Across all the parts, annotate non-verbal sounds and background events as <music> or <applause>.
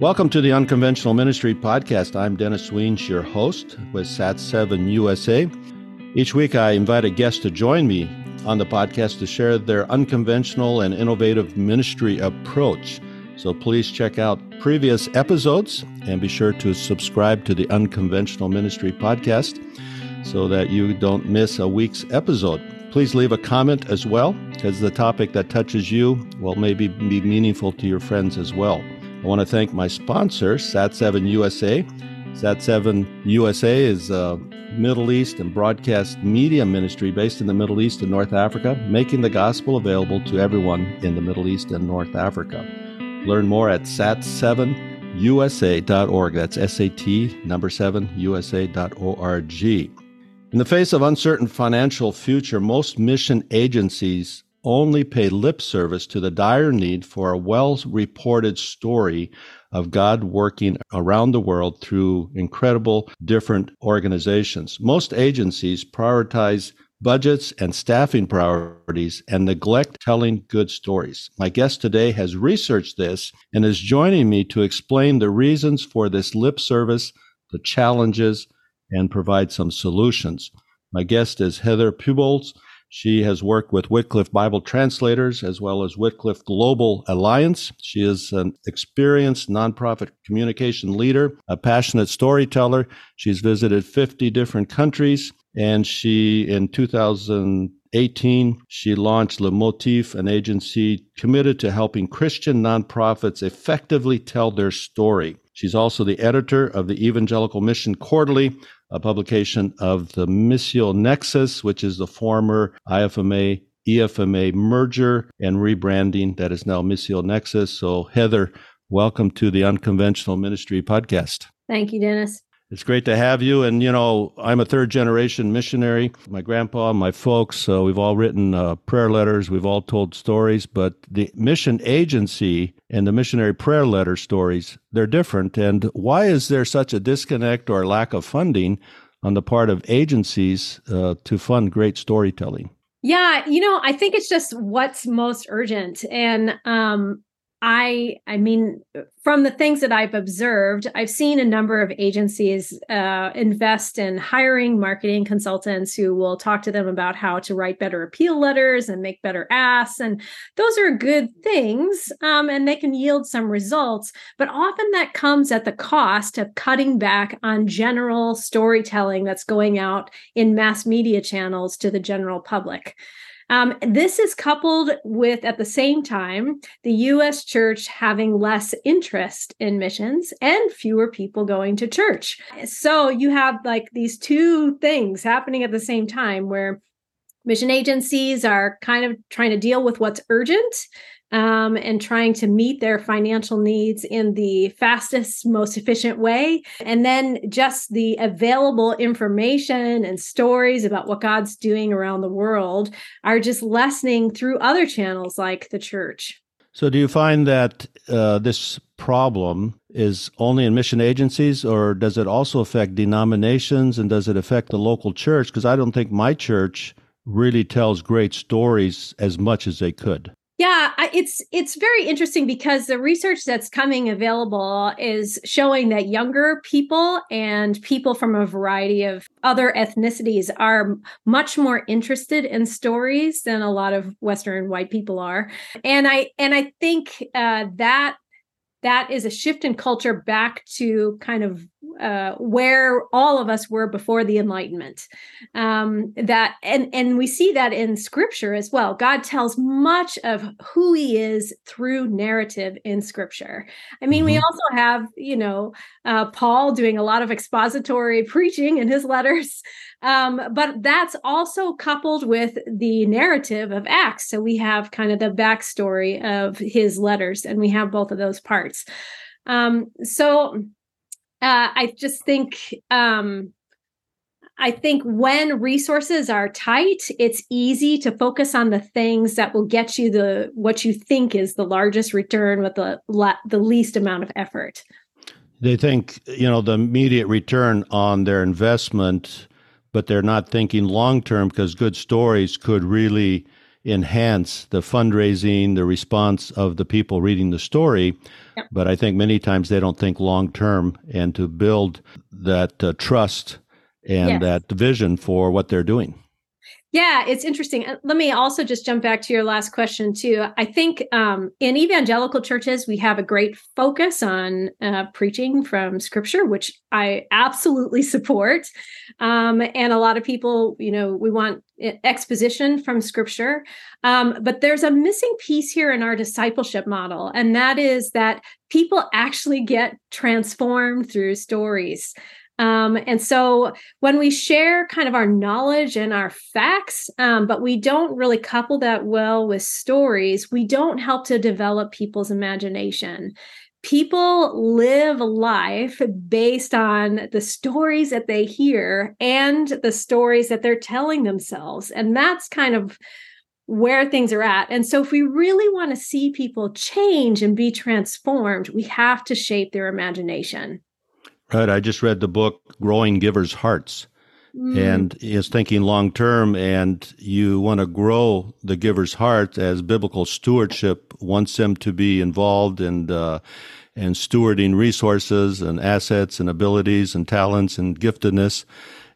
Welcome to the Unconventional Ministry Podcast. I'm Dennis Wiens, your host with SAT7 USA. Each week, I invite a guest to join me on the podcast to share their unconventional and innovative ministry approach. So please check out previous episodes and be sure to subscribe to the Unconventional Ministry Podcast so that you don't miss a week's episode. Please leave a comment as well, because the topic that touches you will maybe be meaningful to your friends as well. I want to thank my sponsor, Sat7 USA. Sat7 USA is a Middle East and broadcast media ministry based in the Middle East and North Africa, making the gospel available to everyone in the Middle East and North Africa. Learn more at sat7usa.org. That's S A T number 7 USA.org. In the face of uncertain financial future, most mission agencies only pay lip service to the dire need for a well reported story of God working around the world through incredible different organizations. Most agencies prioritize budgets and staffing priorities and neglect telling good stories. My guest today has researched this and is joining me to explain the reasons for this lip service, the challenges, and provide some solutions. My guest is Heather Pubols. She has worked with Wycliffe Bible translators as well as Wycliffe Global Alliance. She is an experienced nonprofit communication leader, a passionate storyteller. She's visited 50 different countries, and she, in 2018, she launched Le Motif, an agency committed to helping Christian nonprofits effectively tell their story. She's also the editor of the Evangelical Mission Quarterly, a publication of the Missio Nexus, which is the former IFMA EFMA merger and rebranding that is now Missio Nexus. So, Heather, welcome to the Unconventional Ministry podcast. Thank you, Dennis. It's great to have you. And, you know, I'm a third generation missionary. My grandpa, my folks, uh, we've all written uh, prayer letters, we've all told stories, but the mission agency and the missionary prayer letter stories, they're different. And why is there such a disconnect or lack of funding on the part of agencies uh, to fund great storytelling? Yeah, you know, I think it's just what's most urgent. And um, I I mean from the things that I've observed, I've seen a number of agencies uh, invest in hiring marketing consultants who will talk to them about how to write better appeal letters and make better asks, and those are good things, um, and they can yield some results. But often that comes at the cost of cutting back on general storytelling that's going out in mass media channels to the general public. Um, this is coupled with, at the same time, the U.S. church having less interest in missions and fewer people going to church. So you have like these two things happening at the same time where mission agencies are kind of trying to deal with what's urgent um, and trying to meet their financial needs in the fastest, most efficient way. And then just the available information and stories about what God's doing around the world are just lessening through other channels like the church. So, do you find that uh, this problem is only in mission agencies, or does it also affect denominations and does it affect the local church? Because I don't think my church really tells great stories as much as they could. Yeah, it's it's very interesting because the research that's coming available is showing that younger people and people from a variety of other ethnicities are much more interested in stories than a lot of Western white people are, and I and I think uh, that that is a shift in culture back to kind of uh, where all of us were before the enlightenment. Um, that and and we see that in scripture as well. God tells much of who he is through narrative in scripture. I mean mm-hmm. we also have you know uh, paul doing a lot of expository <laughs> preaching in his letters. Um, but that's also coupled with the narrative of acts. So we have kind of the backstory of his letters and we have both of those parts. Um, so uh, I just think um, I think when resources are tight, it's easy to focus on the things that will get you the what you think is the largest return with the the least amount of effort. They think you know the immediate return on their investment, but they're not thinking long term because good stories could really enhance the fundraising, the response of the people reading the story. Yep. But I think many times they don't think long term and to build that uh, trust and yes. that vision for what they're doing. Yeah, it's interesting. Uh, let me also just jump back to your last question, too. I think um, in evangelical churches, we have a great focus on uh, preaching from scripture, which I absolutely <laughs> support. Um, and a lot of people, you know, we want exposition from scripture. Um, but there's a missing piece here in our discipleship model, and that is that people actually get transformed through stories. Um, and so when we share kind of our knowledge and our facts, um, but we don't really couple that well with stories, we don't help to develop people's imagination. People live life based on the stories that they hear and the stories that they're telling themselves. And that's kind of where things are at. And so, if we really want to see people change and be transformed, we have to shape their imagination. Right. I just read the book Growing Givers' Hearts. Mm. And is thinking long term, and you want to grow the giver's heart as biblical stewardship wants them to be involved in uh, and stewarding resources and assets and abilities and talents and giftedness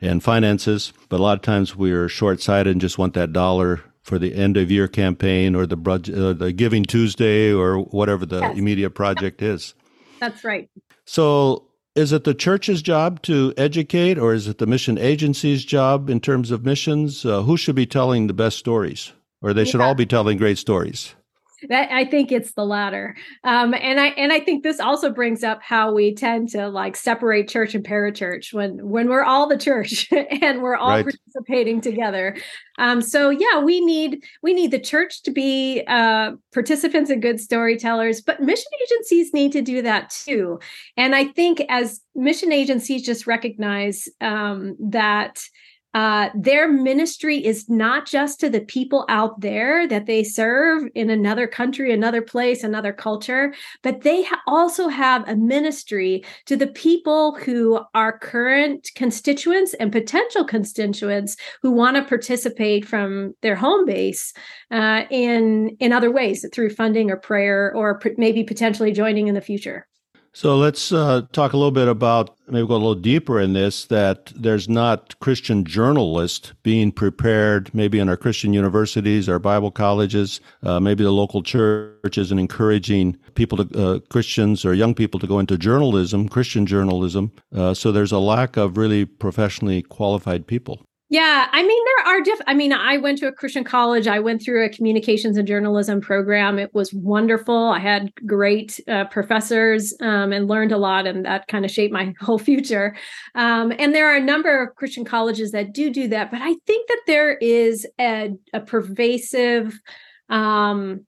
and finances. But a lot of times we're short sighted and just want that dollar for the end of year campaign or the uh, the Giving Tuesday or whatever the yes. immediate project is. That's right. So is it the church's job to educate, or is it the mission agency's job in terms of missions? Uh, who should be telling the best stories, or they should all be telling great stories? That, I think it's the latter, um, and I and I think this also brings up how we tend to like separate church and parachurch when when we're all the church <laughs> and we're all right. participating together. Um, so yeah, we need we need the church to be uh, participants and good storytellers, but mission agencies need to do that too. And I think as mission agencies just recognize um, that uh, their ministry is not just to the people out there that they serve in another country, another place, another culture, but they ha- also have a ministry to the people who are current constituents and potential constituents who want to participate from their home base uh, in in other ways through funding or prayer or pr- maybe potentially joining in the future. So let's uh, talk a little bit about maybe go a little deeper in this that there's not Christian journalists being prepared, maybe in our Christian universities, our Bible colleges, uh, maybe the local churches, and encouraging people to uh, Christians or young people to go into journalism, Christian journalism. Uh, so there's a lack of really professionally qualified people. Yeah, I mean there are diff I mean I went to a Christian college. I went through a communications and journalism program. It was wonderful. I had great uh, professors um, and learned a lot and that kind of shaped my <laughs> whole future. Um, and there are a number of Christian colleges that do do that, but I think that there is a, a pervasive um,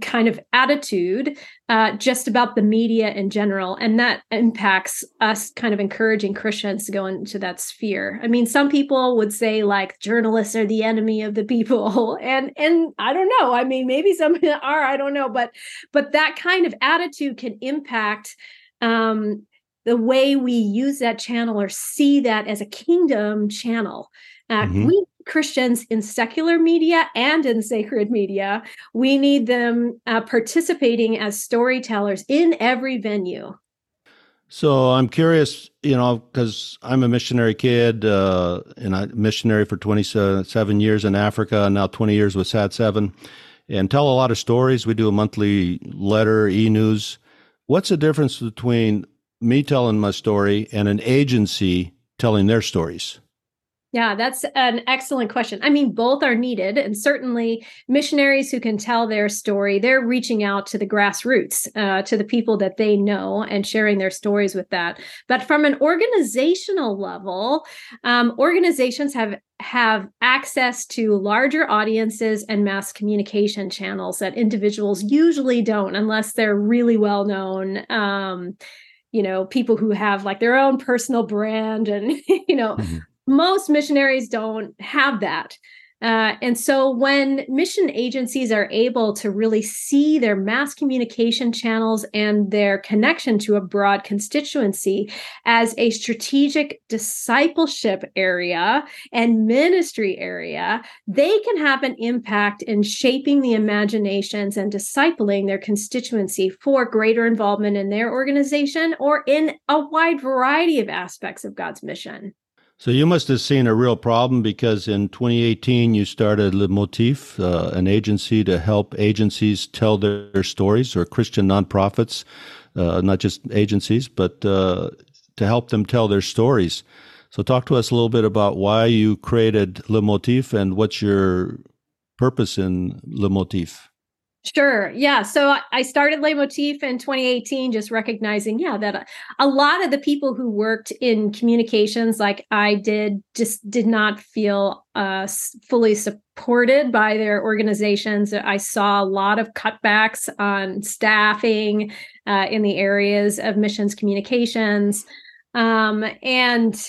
kind of attitude uh, just about the media in general. And that impacts us kind of encouraging Christians to go into that sphere. I mean, some people would say like journalists are the enemy of the people. <laughs> And and I don't know. I mean, maybe some <laughs> are, I don't know, but but that kind of attitude can impact um the way we use that channel or see that as a kingdom channel. Uh, mm-hmm. We Christians in secular media and in sacred media. We need them uh, participating as storytellers in every venue. So I'm curious, you know, because I'm a missionary kid, uh, and I missionary for 27 years in Africa, and now 20 years with Sat Seven, and tell a lot of stories. We do a monthly letter, e-news. What's the difference between me telling my story and an agency telling their stories? Yeah, that's an excellent question. I mean, both are needed. And certainly, missionaries who can tell their story, they're reaching out to the grassroots, uh, to the people that they know and sharing their stories with that. But from an organizational level, um, organizations have have access to larger audiences and mass communication channels that individuals usually don't unless they're really well known um, you know people who have like their own personal brand and <laughs> you know mm-hmm most missionaries don't have that. Uh, and so when mission agencies are able to really see their mass communication channels and their connection to a broad constituency as a strategic discipleship area and ministry area, they can have an impact in shaping the imaginations and discipling their constituency for greater involvement in their organization or in a wide variety of aspects of God's mission. So you must have seen a real problem because in 2018 you started Le Motif, uh, an agency to help agencies tell their, stories, or Christian nonprofits, uh, not just agencies, but uh, to help them tell their stories. So talk to us a little bit about why you created Le Motif and what's your purpose in Le Motif. Sure. Yeah. So I started Le Motif in 2018, just recognizing, yeah, that a lot of the people who worked in communications, like I did, just did not feel uh, fully supported by their organizations. I saw a lot of cutbacks on staffing uh, in the areas of missions communications. Um, and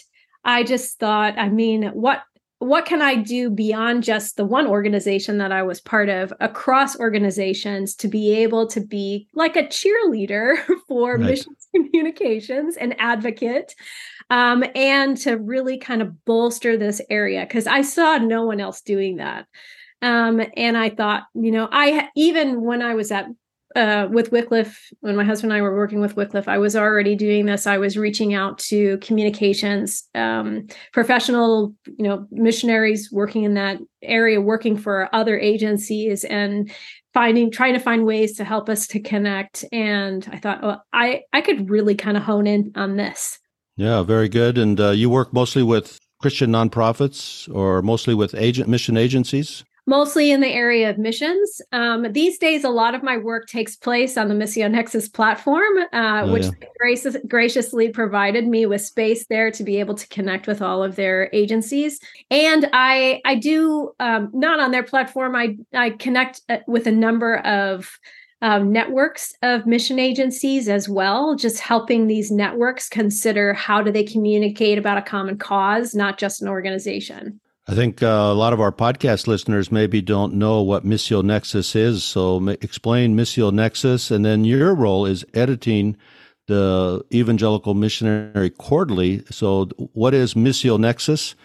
I just thought, I mean, what what can I do beyond just the one organization that I was part of across organizations to be able to be like a cheerleader <laughs> for right. missions <laughs> communications, and advocate, um, and to really kind of bolster this area because I saw no one else doing that. Um, and I thought, you know, I even when I was at uh, with Wycliffe, when my husband and I were working with Wycliffe, I was already doing this. I was reaching out to communications um, professional, you know, missionaries working in that area, working for other agencies, and finding, trying to find ways to help us to connect. And I thought, oh, I I could really kind of hone in on this. Yeah, very good. And uh, you work mostly with Christian nonprofits or mostly with agent mission agencies mostly in the area of missions. Um, these days, a lot of my work takes place on the Missio Nexus platform, uh, oh, which yeah. gracious, graciously provided me with space there to be able to connect with all of their agencies. And I, I do um, not on their platform. I, I connect uh, with a number of um, networks of mission agencies as well just helping these networks consider how do they communicate about a common cause not just an organization I think uh, a lot of our podcast listeners maybe don't know what Missio Nexus is. So explain Missio Nexus, and then your role is editing the Evangelical Missionary Quarterly. So what is Missio Nexus,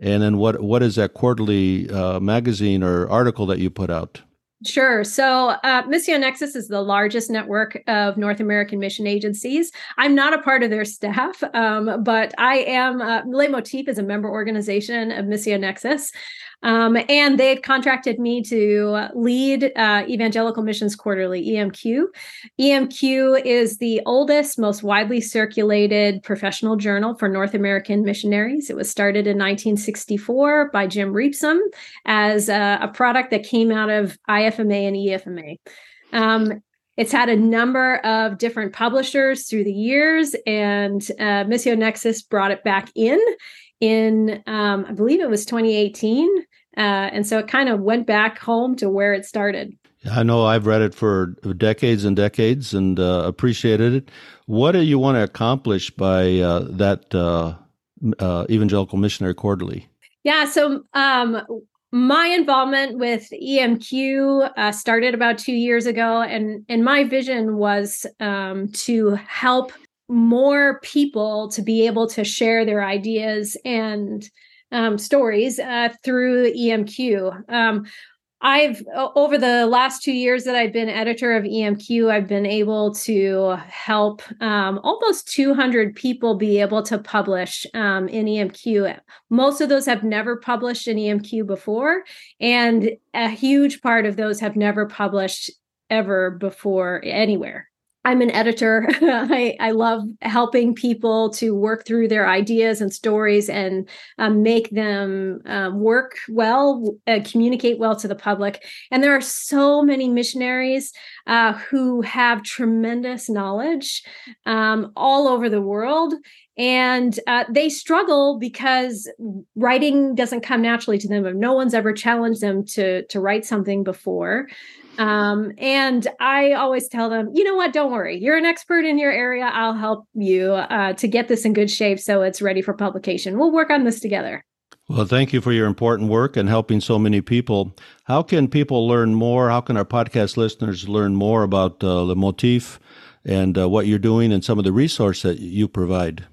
and then what what is that quarterly uh, magazine or article that you put out? Sure. So, uh, Missio Nexus is the largest network of North American mission agencies. I'm not a part of their staff, um, but I am. Uh, Le Motif is a member organization of Missio Nexus. Um, and they've contracted me to lead uh, Evangelical Missions Quarterly, EMQ. EMQ is the oldest, most widely circulated professional journal for North American missionaries. It was started in 1964 by Jim Reapsome as a, a product that came out of IFMA and EFMA. Um, it's had a number of different publishers through the years, and uh, Missio Nexus brought it back in in um, I believe it was 2018. Uh, and so it kind of went back home to where it started. I know I've read it for decades and decades and uh, appreciated it. What do you want to accomplish by uh, that uh, uh, Evangelical Missionary Quarterly? Yeah, so um, my involvement with EMQ uh, started about two years ago, and and my vision was um, to help more people to be able to share their ideas and um, stories uh, through EMQ. Um, I've over the last two years that I've been editor of EMQ, I've been able to help um, almost 200 people be able to publish um, in EMQ. Most of those have never published in EMQ before, and a huge part of those have never published ever before anywhere. I'm an editor. <laughs> I, I love helping people to work through their ideas and stories and um, make them um, work well, uh, communicate well to the public. And there are so many missionaries uh, who have tremendous knowledge um, all over the world. And uh, they struggle because writing doesn't come naturally to them. No one's ever challenged them to to write something before. Um, and I always tell them, you know what, don't worry. You're an expert in your area. I'll help you uh, to get this in good shape so it's ready for publication. We'll work on this together. Well, thank you for your important work and helping so many people. How can people learn more? How can our podcast listeners learn more about uh, Motif and uh, what you're doing and some of the resources that you provide?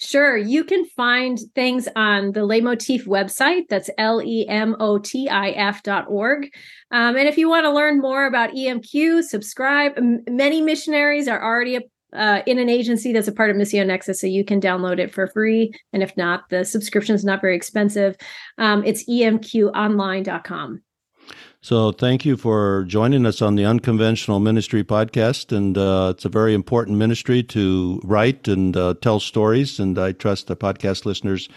Sure. You can find things on the Le Motif website. That's L E M O T I F dot org. Um, and if you want to learn more about EMQ, subscribe. M- many missionaries are already uh, in an agency that's a part of Missio Nexus, so you can download it for free. And if not, the subscription is not very expensive. Um, it's emqonline.com. So, thank you for joining us on the Unconventional Ministry podcast. And uh, it's a very important ministry to write and uh, tell stories. And I trust the podcast listeners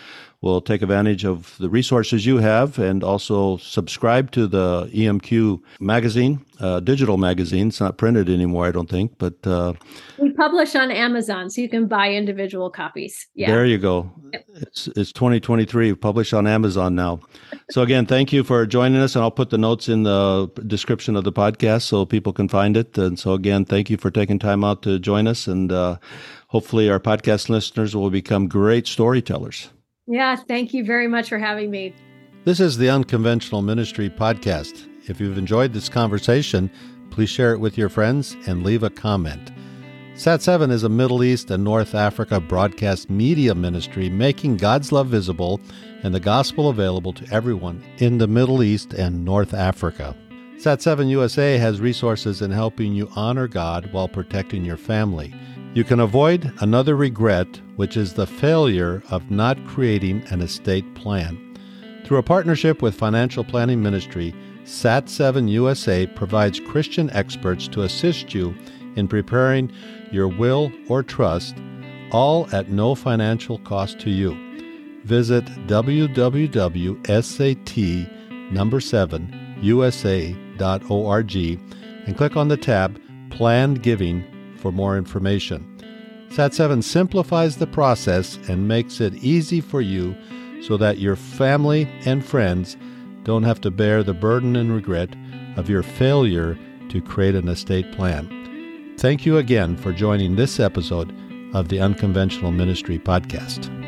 will take advantage of the resources you have and also subscribe to the EMQ magazine, uh, digital magazine. It's not printed anymore, I don't think, but uh, we publish on Amazon, so you can buy individual copies. Yeah, there you go. Yep. It's it's 2023. Published on Amazon now. so again, thank you for joining us, and I'll put the notes in the description of the podcast so people can find it. And so again, thank you for taking time out to join us, and uh, hopefully our podcast listeners will become great storytellers. Yeah, thank you very much for having me. This is the Unconventional Ministry Podcast. If you've enjoyed this conversation, please share it with your friends and leave a comment. Sat7 is a Middle East and North Africa broadcast media ministry making God's love visible and the gospel available to everyone in the Middle East and North Africa. Sat7 USA has resources in helping you honor God while protecting your family. You can avoid another regret, which is the failure of not creating an estate plan. Through a partnership with Financial Planning Ministry, SAT7 USA provides Christian experts to assist you in preparing your will or trust, all at no financial cost to you. Visit www.sat7usa.org and click on the tab Planned Giving for more information. SAT7 simplifies the process and makes it easy for you so that your family and friends don't have to bear the burden and regret of your failure to create an estate plan. Thank you again for joining this episode of the Unconventional Ministry Podcast.